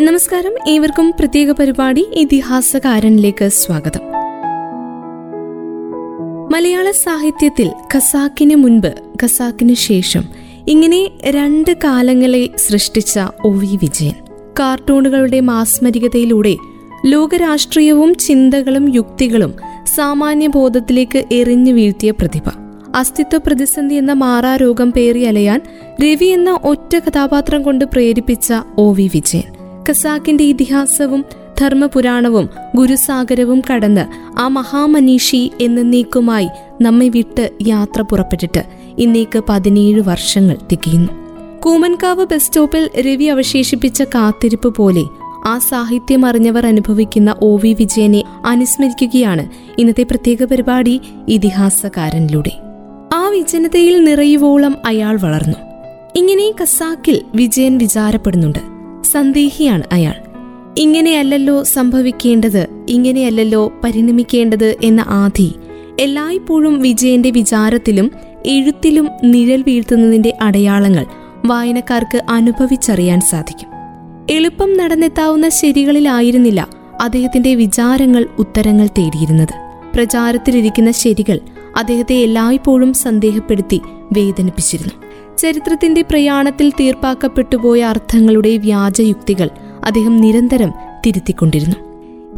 നമസ്കാരം. ഏവർക്കും പ്രത്യേക പരിപാടി ഇതിഹാസകാരനിലേക്ക് സ്വാഗതം. മലയാള സാഹിത്യത്തിൽ ഖസാക്കിന് മുൻപ് ഖസാക്കിന് ശേഷം ഇങ്ങനെ രണ്ട് കാലങ്ങളെ സൃഷ്ടിച്ച ഒ വി വിജയൻ. കാർട്ടൂണുകളുടെ മാസ്മരികതയിലൂടെ ലോകരാഷ്ട്രീയവും ചിന്തകളും യുക്തികളും സാമാന്യബോധത്തിലേക്ക് എറിഞ്ഞു വീഴ്ത്തിയ പ്രതിഭ. അസ്തിത്വ പ്രതിസന്ധി എന്ന മാറാരോഗം പേറിയലയാൻ രവി എന്ന ഒറ്റ കഥാപാത്രം കൊണ്ട് പ്രേരിപ്പിച്ച ഒ വി വിജയൻ. ഖസാക്കിന്റെ ഇതിഹാസവും ധർമ്മപുരാണവും ഗുരുസാഗരവും കടന്ന് ആ മഹാമനീഷി എന്ന എന്നേക്കുമായി നമ്മെ വിട്ട് യാത്ര പുറപ്പെട്ടിട്ട് ഇന്നേക്ക് പതിനേഴ് വർഷങ്ങൾ തികയുന്നു. കൂമൻകാവ് ബസ് സ്റ്റോപ്പിൽ രവി അവശേഷിപ്പിച്ച കാത്തിരിപ്പ് പോലെ ആ സാഹിത്യം അറിഞ്ഞവർ അനുഭവിക്കുന്ന ഒ വി വിജയനെ അനുസ്മരിക്കുകയാണ് ഇന്നത്തെ പ്രത്യേക പരിപാടി ഇതിഹാസകാരനിലൂടെ. ആ വിജനതയിൽ നിറയുവോളം അയാൾ വളർന്നു. ഇങ്ങനെ കസാക്കിൽ വിജയൻ വിചാരപ്പെടുന്നുണ്ട്. സന്ദേഹിയാണ് അയാൾ. ഇങ്ങനെയല്ലല്ലോ സംഭവിക്കേണ്ടത് ഇങ്ങനെയല്ലല്ലോ പരിണമിക്കേണ്ടത് എന്ന ആധി. എല്ലായ്പ്പോഴും വിജയന്റെ വിചാരത്തിലും എഴുത്തിലും നിഴൽ വീഴ്ത്തുന്നതിന്റെ അടയാളങ്ങൾ വായനക്കാർക്ക് അനുഭവിച്ചറിയാൻ സാധിക്കും. എളുപ്പം നടന്നെത്താവുന്ന ശരികളിലായിരുന്നില്ല അദ്ദേഹത്തിന്റെ വിചാരങ്ങൾ ഉത്തരങ്ങൾ തേടിയിരുന്നത്. പ്രചാരത്തിലിരിക്കുന്ന ശരികൾ അദ്ദേഹത്തെ എല്ലായ്പ്പോഴും സന്ദേഹപ്പെടുത്തി വേദനിപ്പിച്ചിരുന്നു. ചരിത്രത്തിന്റെ പ്രയാണത്തിൽ തീർപ്പാക്കപ്പെട്ടുപോയ അർത്ഥങ്ങളുടെ വ്യാജയുക്തികൾ അദ്ദേഹം നിരന്തരം തിരുത്തിക്കൊണ്ടിരുന്നു.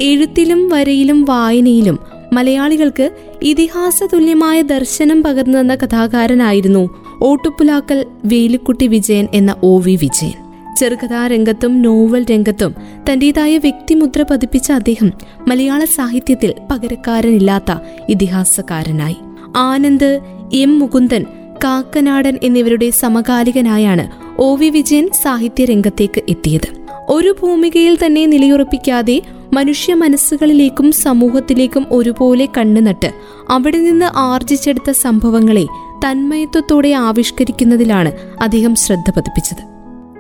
എഴുത്തിലും വരയിലും വായനയിലും മലയാളികൾക്ക് ഇതിഹാസ തുല്യമായ ദർശനം പകർന്നു തന്ന കഥാകാരനായിരുന്നു ഓട്ടുപുലാക്കൽ വേലുക്കുട്ടി വിജയൻ എന്ന ഒ വി വിജയൻ. ചെറുകഥാരംഗത്തും നോവൽ രംഗത്തും തന്റേതായ വ്യക്തിമുദ്ര പതിപ്പിച്ച അദ്ദേഹം മലയാള സാഹിത്യത്തിൽ പകരക്കാരനില്ലാത്ത ഇതിഹാസകാരനായി ആനന്ദ് എം മുകുന്ദൻ കാക്കനാടൻ എന്നിവരുടെ സമകാലികനായാണ് ഒ വി വിജയൻ സാഹിത്യരംഗത്തേക്ക് എത്തിയത്. ഒരു ഭൂമികയിൽ തന്നെ നിലയുറപ്പിക്കാതെ മനുഷ്യ മനസ്സുകളിലേക്കും സമൂഹത്തിലേക്കും ഒരുപോലെ കണ്ണുനട്ട് അവിടെ നിന്ന് ആർജിച്ചെടുത്ത സംഭവങ്ങളെ തന്മയത്വത്തോടെ ആവിഷ്കരിക്കുന്നതിലാണ് അദ്ദേഹം ശ്രദ്ധ പതിപ്പിച്ചത്.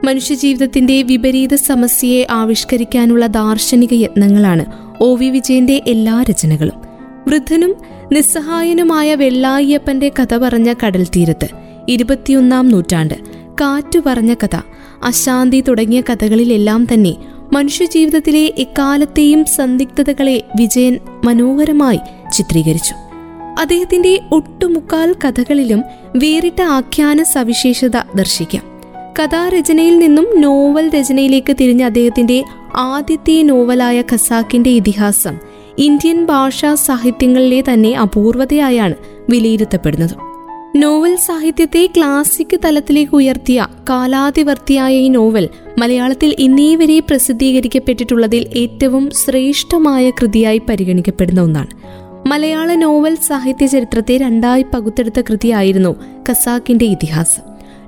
മനുഷ്യജീവിതത്തിന്റെ വിപരീത സമസ്യയെ ആവിഷ്കരിക്കാനുള്ള ദാർശനിക യത്നങ്ങളാണ് ഒ വി വിജയന്റെ എല്ലാ രചനകളും. വൃദ്ധനും നിസ്സഹായനുമായ വെള്ളായിയപ്പന്റെ കഥ പറഞ്ഞ കടൽ തീരത്ത് ഇരുപത്തിയൊന്നാം നൂറ്റാണ്ട് കാറ്റു പറഞ്ഞ കഥ. അശാന്തി തുടങ്ങിയ കഥകളിലെല്ലാം തന്നെ മനുഷ്യജീവിതത്തിലെ എക്കാലത്തെയും സന്ദിഗ്ധതകളെ വിജയൻ മനോഹരമായി ചിത്രീകരിച്ചു. അദ്ദേഹത്തിന്റെ ഒട്ടുമുക്കാൽ കഥകളിലും വേറിട്ട ആഖ്യാന സവിശേഷത ദർശിക്കാം. കഥാരചനയിൽ നിന്നും നോവൽ രചനയിലേക്ക് തിരിഞ്ഞ അദ്ദേഹത്തിന്റെ ആദ്യത്തെ നോവലായ ഖസാക്കിന്റെ ഇതിഹാസം ഇന്ത്യൻ ഭാഷാ സാഹിത്യങ്ങളിലെ തന്നെ അപൂർവതയായാണ് വിലയിരുത്തപ്പെടുന്നത്. നോവൽ സാഹിത്യത്തെ ക്ലാസിക് തലത്തിലേക്ക് ഉയർത്തിയ കാലാതിവർത്തിയായ ഈ നോവൽ മലയാളത്തിൽ ഇന്നേ വരെ പ്രസിദ്ധീകരിക്കപ്പെട്ടിട്ടുള്ളതിൽ ഏറ്റവും ശ്രേഷ്ഠമായ കൃതിയായി പരിഗണിക്കപ്പെടുന്ന ഒന്നാണ്. മലയാള നോവൽ സാഹിത്യ ചരിത്രത്തെ രണ്ടായി പകുത്തെടുത്ത കൃതിയായിരുന്നു കസാക്കിന്റെ ഇതിഹാസം.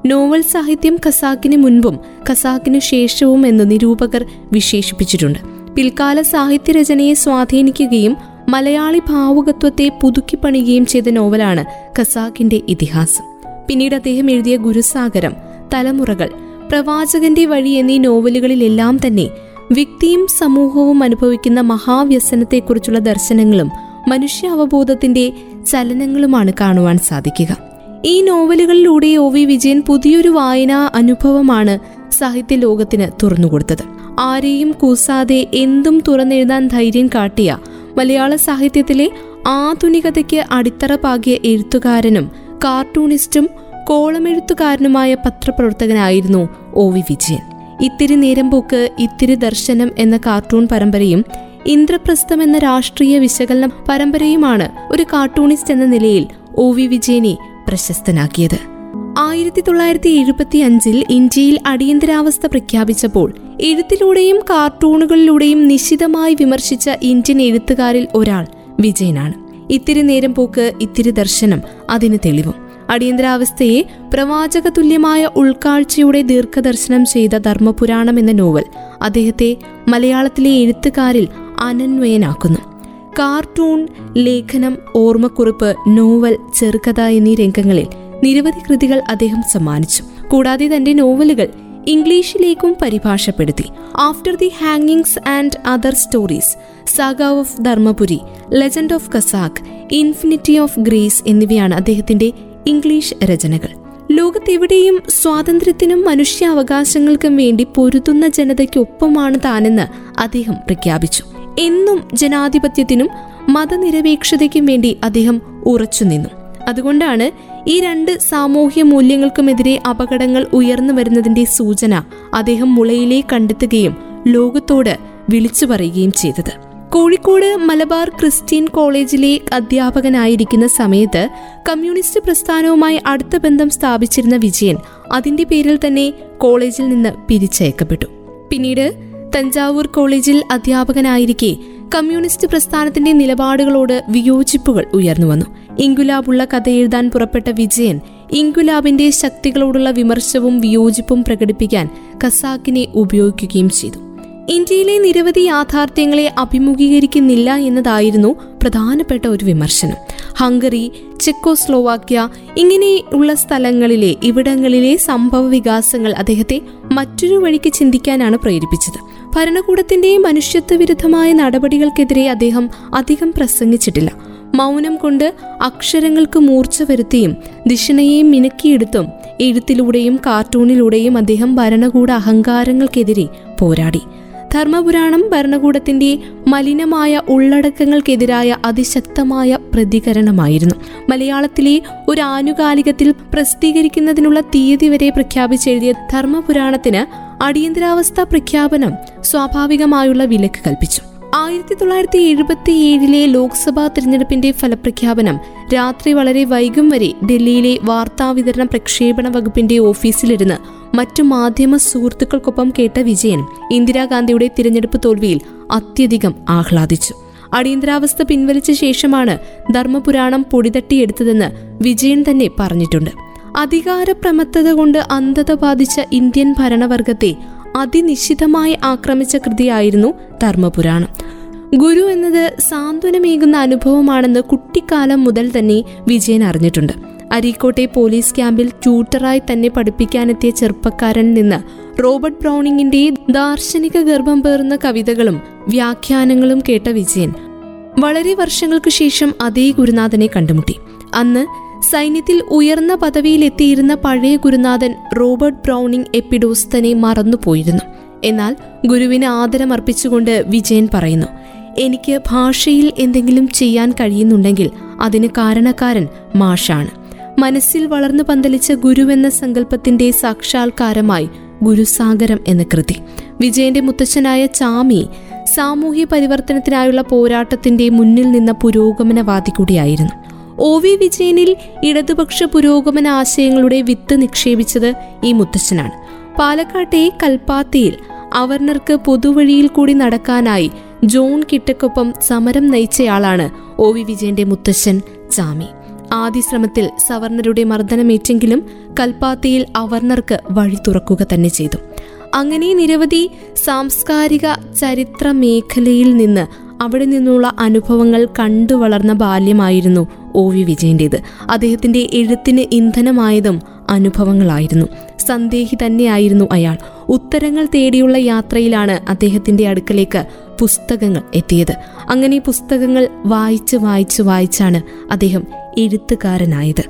നോവൽ സാഹിത്യം കസാക്കിന് മുൻപും കസാക്കിന് ശേഷവും എന്ന് നിരൂപകർ വിശേഷിപ്പിച്ചിട്ടുണ്ട്. പിൽക്കാല സാഹിത്യരചനയെ സ്വാധീനിക്കുകയും മലയാളി ഭാവുകത്വത്തെ പുതുക്കിപ്പണിയുകയും ചെയ്ത നോവലാണ് ഖസാക്കിന്റെ ഇതിഹാസം. പിന്നീട് അദ്ദേഹം എഴുതിയ ഗുരുസാഗരം തലമുറകൾ പ്രവാചകന്റെ വഴി എന്നീ നോവലുകളിലെല്ലാം തന്നെ വ്യക്തിയും സമൂഹവും അനുഭവിക്കുന്ന മഹാവ്യസനത്തെക്കുറിച്ചുള്ള ദർശനങ്ങളും മനുഷ്യ അവബോധത്തിന്റെ ചലനങ്ങളുമാണ് കാണുവാൻ സാധിക്കുക. ഈ നോവലുകളിലൂടെ ഒ വി വിജയൻ പുതിയൊരു വായനാ അനുഭവമാണ് സാഹിത്യ ലോകത്തിന് തുറന്നുകൊടുത്തത്. ആരെയും കൂസാതെ എന്തും തുറന്നെഴുതാൻ ധൈര്യം കാട്ടിയ മലയാള സാഹിത്യത്തിലെ ആധുനികതയ്ക്ക് അടിത്തറ പാകിയ എഴുത്തുകാരനും കാർട്ടൂണിസ്റ്റും കോളമെഴുത്തുകാരനുമായ പത്രപ്രവർത്തകനായിരുന്നു ഒ വി വിജയൻ. ഇത്തിരി നേരം പോക്ക് ഇത്തിരി ദർശനം എന്ന കാർട്ടൂൺ പരമ്പരയും ഇന്ദ്രപ്രസ്ഥം എന്ന രാഷ്ട്രീയ വിശകലന പരമ്പരയുമാണ് ഒരു കാർട്ടൂണിസ്റ്റ് എന്ന നിലയിൽ ഒ വി വിജയനെ പ്രശസ്തനാക്കിയത്. ആയിരത്തി തൊള്ളായിരത്തി എഴുപത്തി അഞ്ചിൽ ഇന്ത്യയിൽ അടിയന്തരാവസ്ഥ പ്രഖ്യാപിച്ചപ്പോൾ എഴുത്തിലൂടെയും കാർട്ടൂണുകളിലൂടെയും നിശിതമായി വിമർശിച്ച ഇന്ത്യൻ എഴുത്തുകാരിൽ ഒരാൾ വിജയനാണ്. ഇത്തിരി നേരം പോക്ക് ഇത്തിരി ദർശനം അതിന് തെളിവും. അടിയന്തരാവസ്ഥയെ പ്രവാചക തുല്യമായ ഉൾക്കാഴ്ചയുടെ ദീർഘദർശനം ചെയ്ത ധർമ്മപുരാണം എന്ന നോവൽ അദ്ദേഹത്തെ മലയാളത്തിലെ എഴുത്തുകാരിൽ അനന്വയനാക്കുന്നു. കാർട്ടൂൺ ലേഖനം ഓർമ്മക്കുറിപ്പ് നോവൽ ചെറുകഥ എന്നീ രംഗങ്ങളിൽ നിരവധി കൃതികൾ അദ്ദേഹം സമ്മാനിച്ചു. കൂടാതെ തന്റെ നോവലുകൾ ഇംഗ്ലീഷിലേക്കും പരിഭാഷപ്പെടുത്തി. After the ഹാങ്ങിങ്സ് and other stories saga of Dharmapuri legend of Khasak infinity of grace എന്നിവയാണ് അദ്ദേഹത്തിന്റെ ഇംഗ്ലീഷ് രചനകൾ. ലോകത്തെവിടെയും സ്വാതന്ത്ര്യത്തിനും മനുഷ്യാവകാശങ്ങൾക്കും വേണ്ടി പൊരുതുന്ന ജനതയ്ക്കൊപ്പമാണ് താനെന്ന് അദ്ദേഹം പ്രഖ്യാപിച്ചു. എന്നും ജനാധിപത്യത്തിനും മതനിരപേക്ഷതയ്ക്കും വേണ്ടി അദ്ദേഹം ഉറച്ചുനിന്നു. അതുകൊണ്ടാണ് ഈ രണ്ട് സാമൂഹ്യ മൂല്യങ്ങൾക്കുമെതിരെ അപകടങ്ങൾ ഉയർന്നു വരുന്നതിന്റെ സൂചന അദ്ദേഹം മുളയിലെ കണ്ടെത്തുകയും ലോകത്തോട് വിളിച്ചു പറയുകയും ചെയ്തത്. കോഴിക്കോട് മലബാർ ക്രിസ്ത്യൻ കോളേജിലെ അധ്യാപകനായിരിക്കുന്ന സമയത്ത് കമ്മ്യൂണിസ്റ്റ് പ്രസ്ഥാനവുമായി അടുത്ത ബന്ധം സ്ഥാപിച്ചിരുന്ന വിജയൻ അതിന്റെ പേരിൽ തന്നെ കോളേജിൽ നിന്ന് പിരിച്ചയക്കപ്പെട്ടു. പിന്നീട് തഞ്ചാവൂർ കോളേജിൽ അധ്യാപകനായിരിക്കെ കമ്മ്യൂണിസ്റ്റ് പ്രസ്ഥാനത്തിന്റെ നിലപാടുകളോട് വിയോജിപ്പുകൾ ഉയർന്നുവന്നു ഇങ്കുലാബുള്ള കഥ എഴുതാൻ പുറപ്പെട്ട വിജയൻ ഇങ്കുലാബിന്റെ ശക്തികളോടുള്ള വിമർശവും വിയോജിപ്പും പ്രകടിപ്പിക്കാൻ കസാക്കിനെ ഉപയോഗിക്കുകയും ചെയ്തു. ഇന്ത്യയിലെ നിരവധി യാഥാർത്ഥ്യങ്ങളെ അഭിമുഖീകരിക്കുന്നില്ല എന്നതായിരുന്നു പ്രധാനപ്പെട്ട ഒരു വിമർശനം. ഹംഗറി ചെക്കോസ്ലോവാക്യ ഇങ്ങനെയുള്ള സ്ഥലങ്ങളിലെ ഇവിടങ്ങളിലെ സംഭവ വികാസങ്ങൾ അദ്ദേഹത്തെ മറ്റൊരു വഴിക്ക് ചിന്തിക്കാനാണ് പ്രേരിപ്പിച്ചത്. ഭരണകൂടത്തിന്റെ മനുഷ്യത്വ വിരുദ്ധമായ നടപടികൾക്കെതിരെ അദ്ദേഹം അധികം പ്രസംഗിച്ചിട്ടില്ല. മൗനം കൊണ്ട് അക്ഷരങ്ങൾക്ക് മൂർച്ച വരുത്തിയും ദിഷണയെയും മിനുക്കിയെടുത്തും എഴുത്തിലൂടെയും കാർട്ടൂണിലൂടെയും അദ്ദേഹം ഭരണകൂട അഹങ്കാരങ്ങൾക്കെതിരെ പോരാടി. ധർമ്മപുരാണം ഭരണകൂടത്തിന്റെ മലിനമായ ഉള്ളടക്കങ്ങൾക്കെതിരായ അതിശക്തമായ പ്രതികരണമായിരുന്നു. മലയാളത്തിലെ ഒരു ആനുകാലികത്തിൽ പ്രസിദ്ധീകരിക്കുന്നതിനുള്ള തീയതി വരെ പ്രഖ്യാപിച്ചെഴുതിയ ധർമ്മപുരാണത്തിന് അടിയന്തരാവസ്ഥ പ്രഖ്യാപനം സ്വാഭാവികമായുള്ള വിലക്ക് കൽപ്പിച്ചു. ആയിരത്തി തൊള്ളായിരത്തി എഴുപത്തി ഏഴിലെ ലോക്സഭാ തിരഞ്ഞെടുപ്പിന്റെ ഫലപ്രഖ്യാപനം രാത്രി വളരെ വൈകും വരെ ഡൽഹിയിലെ വാർത്താവിതരണ പ്രക്ഷേപണ വകുപ്പിന്റെ ഓഫീസിലിരുന്ന് മറ്റു മാധ്യമ സുഹൃത്തുക്കൾക്കൊപ്പം കേട്ട വിജയൻ ഇന്ദിരാഗാന്ധിയുടെ തിരഞ്ഞെടുപ്പ് തോൽവിയിൽ അത്യധികം ആഹ്ലാദിച്ചു. അടിയന്തരാവസ്ഥ പിൻവലിച്ച ശേഷമാണ് ധർമ്മപുരാണം പൊടിതട്ടിയെടുത്തതെന്ന് വിജയൻ തന്നെ പറഞ്ഞിട്ടുണ്ട്. അധികാരപ്രമത്തത കൊണ്ട് അന്ധത ബാധിച്ച ഇന്ത്യൻ ഭരണവർഗത്തെ അതിനിശ്ചിതമായി ആക്രമിച്ച കൃതിയായിരുന്നു ധർമ്മപുരാണം. ഗുരു എന്നത് സാന്ത്വനമേകുന്ന അനുഭവമാണെന്ന് കുട്ടിക്കാലം മുതൽ തന്നെ വിജയൻ അറിഞ്ഞിട്ടുണ്ട്. അരീക്കോട്ടെ പോലീസ് ക്യാമ്പിൽ ട്യൂട്ടറായി തന്നെ പഠിപ്പിക്കാനെത്തിയ ചെറുപ്പക്കാരനിൽ നിന്ന് റോബർട്ട് ബ്രൗണിങ്ങിന്റെ ദാർശനിക ഗർഭം പേറുന്ന കവിതകളും വ്യാഖ്യാനങ്ങളും കേട്ട വിജയൻ. വളരെ വർഷങ്ങൾക്ക് ശേഷം അതേ ഗുരുനാഥനെ കണ്ടുമുട്ടി. അന്ന് സൈന്യത്തിൽ ഉയർന്ന പദവിയിലെത്തിയിരുന്ന പഴയ ഗുരുനാഥൻ റോബർട്ട് ബ്രൗണിംഗ് എപ്പിഡോസ്തനെ മറന്നുപോയിരുന്നു. എന്നാൽ ഗുരുവിന് ആദരമർപ്പിച്ചുകൊണ്ട് വിജയൻ പറയുന്നു എനിക്ക് ഭാഷയിൽ എന്തെങ്കിലും ചെയ്യാൻ കഴിയുന്നുണ്ടെങ്കിൽ അതിന് കാരണക്കാരൻ മാഷാണ്. മനസ്സിൽ വളർന്നു പന്തലിച്ച ഗുരുവെന്ന സങ്കല്പത്തിന്റെ സാക്ഷാത്കാരമായി ഗുരുസാഗരം എന്ന കൃതി. വിജയന്റെ മുത്തച്ഛനായ ചാമി സാമൂഹ്യ പരിവർത്തനത്തിനായുള്ള പോരാട്ടത്തിന്റെ മുന്നിൽ നിന്ന പുരോഗമനവാദി കൂടിയായിരുന്നു. ഒ വി വിജയനിൽ ഇടതുപക്ഷ പുരോഗമന ആശയങ്ങളുടെ വിത്ത് നിക്ഷേപിച്ചത് ഈ മുത്തച്ഛനാണ്. പാലക്കാട്ടെ കൽപ്പാത്തിയിൽ അവർണർക്ക് പൊതുവഴിയിൽ കൂടി നടക്കാനായി ജോൺ കിട്ടക്കൊപ്പം സമരം നയിച്ചയാളാണ് ഒ വി വിജയന്റെ മുത്തശ്ശൻ ചാമി ആദ്യ ശ്രമത്തിൽ സവർണരുടെ മർദ്ദനമേറ്റെങ്കിലും കൽപ്പാത്തിയിൽ അവർണർക്ക് വഴി തുറക്കുക തന്നെ ചെയ്തു. അങ്ങനെ നിരവധി സാംസ്കാരിക ചരിത്ര മേഖലയിൽ നിന്ന് അവിടെ നിന്നുള്ള അനുഭവങ്ങൾ കണ്ടു വളർന്ന ബാല്യമായിരുന്നു ഒ വി വിജയന്റേത് അദ്ദേഹത്തിന്റെ എഴുത്തിന് ഇന്ധനമായതും അനുഭവങ്ങളായിരുന്നു. സന്ദേഹി തന്നെയായിരുന്നു അയാൾ. ഉത്തരങ്ങൾ തേടിയുള്ള യാത്രയിലാണ് അദ്ദേഹത്തിന്റെ അടുക്കലേക്ക് പുസ്തകങ്ങൾ എത്തിയത്. അങ്ങനെ പുസ്തകങ്ങൾ വായിച്ച് വായിച്ച് വായിച്ചാണ് അദ്ദേഹം എഴുത്തുകാരനായത്.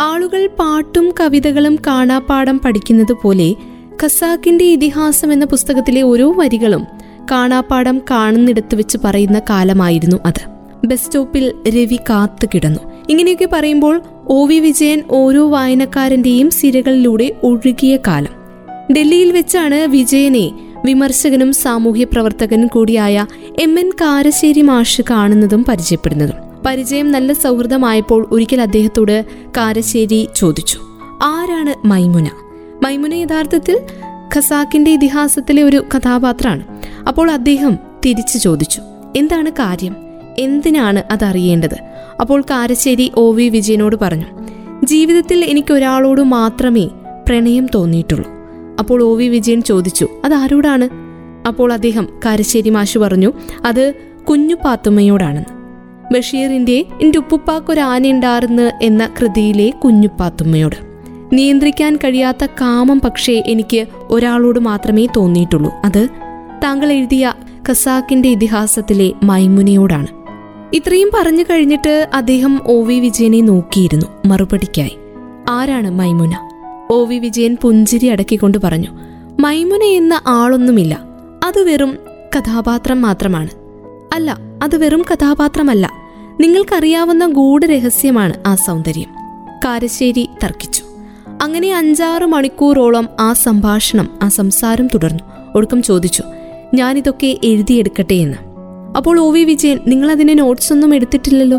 ആളുകൾ പാട്ടും കവിതകളും കാണാപ്പാടം പഠിക്കുന്നത് പോലെ ഖസാക്കിന്റെ ഇതിഹാസം എന്ന പുസ്തകത്തിലെ ഓരോ വരികളും കാണാപ്പാടം കാണുന്നിടത്ത് വെച്ച് പറയുന്ന കാലമായിരുന്നു അത്. ബസ് സ്റ്റോപ്പിൽ രവി കാത്തു കിടന്നു. ഇങ്ങനെയൊക്കെ പറയുമ്പോൾ ഒ വി വിജയൻ ഓരോ വായനക്കാരന്റെയും സിരകളിലൂടെ ഒഴുകിയ കാലം. ഡൽഹിയിൽ വെച്ചാണ് വിജയനെ വിമർശകനും സാമൂഹ്യ പ്രവർത്തകനും കൂടിയായ എം എൻ കാരശ്ശേരി മാഷ് കാണുന്നതും പരിചയപ്പെടുന്നതും. പരിചയം നല്ല സൗഹൃദമായപ്പോൾ ഒരിക്കൽ അദ്ദേഹത്തോട് കാരശ്ശേരി ചോദിച്ചു ആരാണ് മൈമുന? മൈമുന യഥാർത്ഥത്തിൽ ഖസാക്കിന്റെ ഇതിഹാസത്തിലെ ഒരു കഥാപാത്രമാണ്. അപ്പോൾ അദ്ദേഹം തിരിച്ചു ചോദിച്ചു എന്താണ് കാര്യം? എന്തിനാണ് അതറിയേണ്ടത്? അപ്പോൾ കാരശ്ശേരി ഒ വി വിജയനോട് പറഞ്ഞു ജീവിതത്തിൽ എനിക്ക് ഒരാളോട് മാത്രമേ പ്രണയം തോന്നിയിട്ടുള്ളൂ. അപ്പോൾ ഒ വി വിജയൻ ചോദിച്ചു അതാരോടാണ്? അപ്പോൾ അദ്ദേഹം കാരശ്ശേരി മാഷു പറഞ്ഞു അത് കുഞ്ഞു പാത്തുമ്മയോടാണെന്ന്. ബഷീറിന്റെ എന്റെ ഉപ്പുപ്പാക്കൊരാനയുണ്ടാറുന്ന് എന്ന കൃതിയിലെ കുഞ്ഞുപ്പാത്തുമ്മയോട് നിയന്ത്രിക്കാൻ കഴിയാത്ത കാമം പക്ഷേ എനിക്ക് ഒരാളോട് മാത്രമേ തോന്നിയിട്ടുള്ളൂ. അത് താങ്കൾ എഴുതിയ ഖസാക്കിന്റെ ഇതിഹാസത്തിലെ മൈമുനയോടാണ്. ഇത്രയും പറഞ്ഞു കഴിഞ്ഞിട്ട് അദ്ദേഹം ഒ വി വിജയനെ നോക്കിയിരുന്നു മറുപടിക്കായി. ആരാണ് മൈമുന? ഒ വി വിജയൻ പുഞ്ചിരി അടക്കിക്കൊണ്ട് പറഞ്ഞു മൈമുന എന്ന ആളൊന്നുമില്ല. അത് വെറും കഥാപാത്രം മാത്രമാണ്. അല്ല അത് വെറും കഥാപാത്രമല്ല. നിങ്ങൾക്കറിയാവുന്ന ഗൂഢരഹസ്യമാണ് ആ സൗന്ദര്യം. കാരശ്ശേരി തർക്കിച്ചു. അങ്ങനെ അഞ്ചാറ് മണിക്കൂറോളം ആ സംഭാഷണം ആ സംസാരം തുടർന്നു. ഒടുക്കം ചോദിച്ചു ഞാനിതൊക്കെ എഴുതിയെടുക്കട്ടെ എന്ന്. അപ്പോൾ ഒ വി വിജയൻ നിങ്ങൾ അതിന് നോട്ട്സ് ഒന്നും എടുത്തിട്ടില്ലല്ലോ?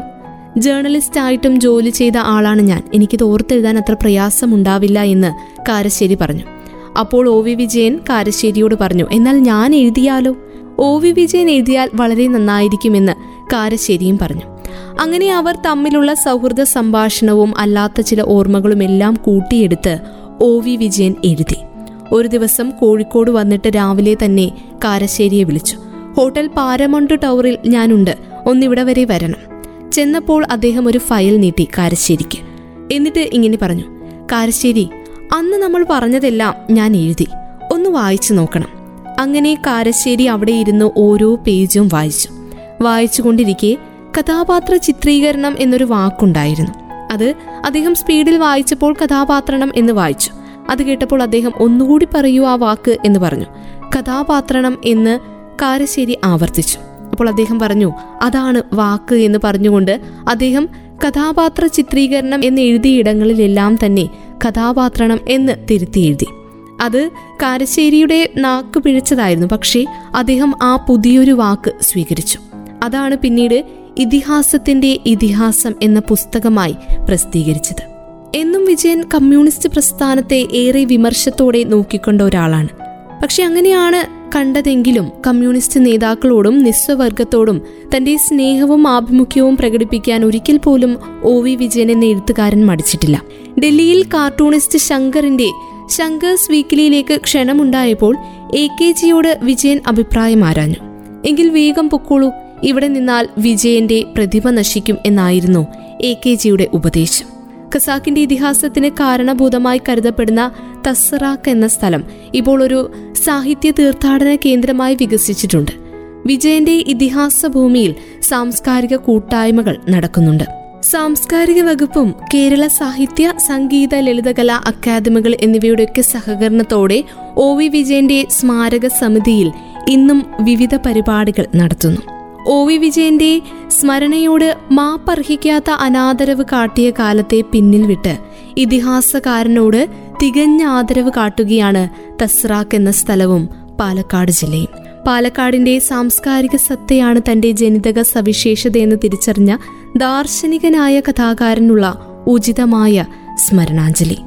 ജേർണലിസ്റ്റ് ആയിട്ടും ജോലി ചെയ്ത ആളാണ് ഞാൻ. എനിക്കിത് ഓർത്തെഴുതാൻ അത്ര പ്രയാസമുണ്ടാവില്ല എന്ന് കാരശ്ശേരി പറഞ്ഞു. അപ്പോൾ ഒ വി വിജയൻ കാരശ്ശേരിയോട് പറഞ്ഞു എന്നാൽ ഞാൻ എഴുതിയാലോ? ഒ വി വിജയൻ എഴുതിയാൽ വളരെ നന്നായിരിക്കുമെന്ന് കാരശ്ശേരിയും പറഞ്ഞു. അങ്ങനെ അവർ തമ്മിലുള്ള സൗഹൃദ സംഭാഷണവും അല്ലാത്ത ചില ഓർമ്മകളുമെല്ലാം കൂട്ടിയെടുത്ത് ഒ വി വിജയൻ എഴുതി. ഒരു ദിവസം കോഴിക്കോട് വന്നിട്ട് രാവിലെ തന്നെ കാരശ്ശേരിയെ വിളിച്ചു. ഹോട്ടൽ പാരമൗണ്ട് ടവറിൽ ഞാനുണ്ട്. ഒന്നിവിടെ വരെ വരണം. ചെന്നപ്പോൾ അദ്ദേഹം ഒരു ഫയൽ നീട്ടി കാരശ്ശേരിക്ക്. എന്നിട്ട് ഇങ്ങനെ പറഞ്ഞു. കാരശ്ശേരി അന്ന് നമ്മൾ പറഞ്ഞതെല്ലാം ഞാൻ എഴുതി. ഒന്ന് വായിച്ചു നോക്കണം. അങ്ങനെ കാരശ്ശേരി അവിടെ ഇരുന്ന് ഓരോ പേജും വായിച്ചു. വായിച്ചുകൊണ്ടിരിക്കെ കഥാപാത്ര ചിത്രീകരണം എന്നൊരു വാക്കുണ്ടായിരുന്നു. അത് അദ്ദേഹം സ്പീഡിൽ വായിച്ചപ്പോൾ കഥാപാത്രണം എന്ന് വായിച്ചു. അത് കേട്ടപ്പോൾ അദ്ദേഹം ഒന്നുകൂടി പറയൂ ആ വാക്ക് എന്ന് പറഞ്ഞു. കഥാപാത്രണം എന്ന് കാരശ്ശേരി ആവർത്തിച്ചു. അപ്പോൾ അദ്ദേഹം പറഞ്ഞു അതാണ് വാക്ക് എന്ന് പറഞ്ഞുകൊണ്ട് അദ്ദേഹം കഥാപാത്ര ചിത്രീകരണം എന്ന് എഴുതിയ ഇടങ്ങളിലെല്ലാം തന്നെ കഥാപാത്രണം എന്ന് തിരുത്തി എഴുതി. അത് കാരശ്ശേരിയുടെ നാക്ക് പിഴച്ചതായിരുന്നു പക്ഷേ അദ്ദേഹം ആ പുതിയൊരു വാക്ക് സ്വീകരിച്ചു. അതാണ് പിന്നീട് ഇതിഹാസത്തിന്റെ ഇതിഹാസം എന്ന പുസ്തകമായി പ്രസിദ്ധീകരിച്ചത്. എന്നും വിജയൻ കമ്മ്യൂണിസ്റ്റ് പ്രസ്ഥാനത്തെ ഏറെ വിമർശത്തോടെ നോക്കിക്കൊണ്ട ഒരാളാണ്. പക്ഷെ അങ്ങനെയാണ് കണ്ടതെങ്കിലും കമ്മ്യൂണിസ്റ്റ് നേതാക്കളോടും നിസ്വവർഗത്തോടും തന്റെ സ്നേഹവും ആഭിമുഖ്യവും പ്രകടിപ്പിക്കാൻ ഒരിക്കൽ പോലും ഒ വി വിജയൻ എന്ന എഴുത്തുകാരൻ മടിച്ചിട്ടില്ല. ഡൽഹിയിൽ കാർട്ടൂണിസ്റ്റ് ശങ്കറിന്റെ ശങ്കേഴ്സ് വീക്കിലിയിലേക്ക് ക്ഷണമുണ്ടായപ്പോൾ എ കെ ജിയോട് വിജയൻ അഭിപ്രായം ആരാഞ്ഞു. എങ്കിൽ വേഗം പൊക്കോളൂ ഇവിടെ നിന്നാൽ വിജയന്റെ പ്രതിഭ നശിക്കും എന്നായിരുന്നു എ കെ ജിയുടെ ഉപദേശം. ഖസാക്കിന്റെ ഇതിഹാസത്തിന് കാരണഭൂതമായി കരുതപ്പെടുന്ന തസ്സറാക്ക് എന്ന സ്ഥലം ഇപ്പോൾ ഒരു സാഹിത്യ തീർത്ഥാടന കേന്ദ്രമായി വികസിച്ചിട്ടുണ്ട്. വിജയന്റെ ഇതിഹാസ ഭൂമിയിൽ സാംസ്കാരിക കൂട്ടായ്മകൾ നടക്കുന്നുണ്ട്. സാംസ്കാരിക വകുപ്പും കേരള സാഹിത്യ സംഗീത ലളിതകലാ അക്കാദമികൾ എന്നിവയുടെയൊക്കെ സഹകരണത്തോടെ ഒ വി വിജയന്റെ സ്മാരക സമിതിയിൽ ഇന്നും വിവിധ പരിപാടികൾ നടത്തുന്നു. ഒ വി വിജയന്റെ സ്മരണയോട് മാപ്പർഹിക്കാത്ത അനാദരവ് കാട്ടിയ കാലത്തെ പിന്നിൽ വിട്ട് ഇതിഹാസകാരനോട് തികഞ്ഞ ആദരവ് കാട്ടുകയാണ് തസ്രാക്ക് എന്ന സ്ഥലവും പാലക്കാട് ജില്ലയും. പാലക്കാടിന്റെ സാംസ്കാരിക സത്തയാണ് തന്റെ ജനിതക സവിശേഷതയെന്ന് തിരിച്ചറിഞ്ഞ ദാർശനികനായ കഥാകാരനുള്ള ഉചിതമായ സ്മരണാഞ്ജലി.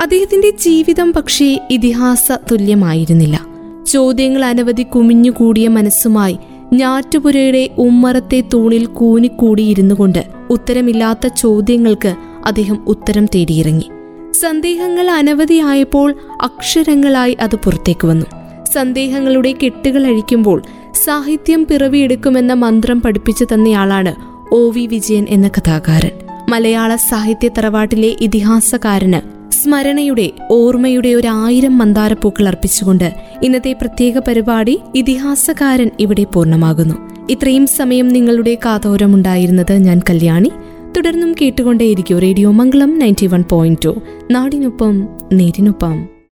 അദ്ദേഹത്തിന്റെ ജീവിതം പക്ഷേ ഇതിഹാസ തുല്യമായിരുന്നില്ല ചോദ്യങ്ങൾ അനവധി കുമിഞ്ഞുകൂടിയ മനസ്സുമായി ഞാറ്റുപുരയുടെ ഉമ്മറത്തെ തൂണിൽ കൂനിക്കൂടിയിരുന്നു കൊണ്ട് ഉത്തരമില്ലാത്ത ചോദ്യങ്ങൾക്ക് അദ്ദേഹം ഉത്തരം തേടിയിറങ്ങി. സന്ദേഹങ്ങൾ അനവധിയായപ്പോൾ അക്ഷരങ്ങളായി അത് പുറത്തേക്ക് വന്നു. സന്ദേഹങ്ങളുടെ കെട്ടുകൾ അഴിക്കുമ്പോൾ സാഹിത്യം പിറവിയെടുക്കുമെന്ന മന്ത്രം പഠിപ്പിച്ചു തന്നയാളാണ് ഒ വി വിജയൻ എന്ന കഥാകാരൻ. മലയാള സാഹിത്യ തറവാട്ടിലെ ഇതിഹാസകാരന് സ്മരണയുടെ ഓർമ്മയുടെ ഒരു ആയിരം മന്ദാരപ്പൂക്കൾ അർപ്പിച്ചുകൊണ്ട് ഇന്നത്തെ പ്രത്യേക പരിപാടി ഇതിഹാസകാരൻ ഇവിടെ പൂർണമാകുന്നു. ഇത്രയും സമയം നിങ്ങളുടെ കാതോരമുണ്ടായിരുന്നത് ഞാൻ കല്യാണി. തുടർന്നും കേട്ടുകൊണ്ടേയിരിക്കും radio Mangalam ninety one point two. നാടിനൊപ്പം നേരിനൊപ്പം.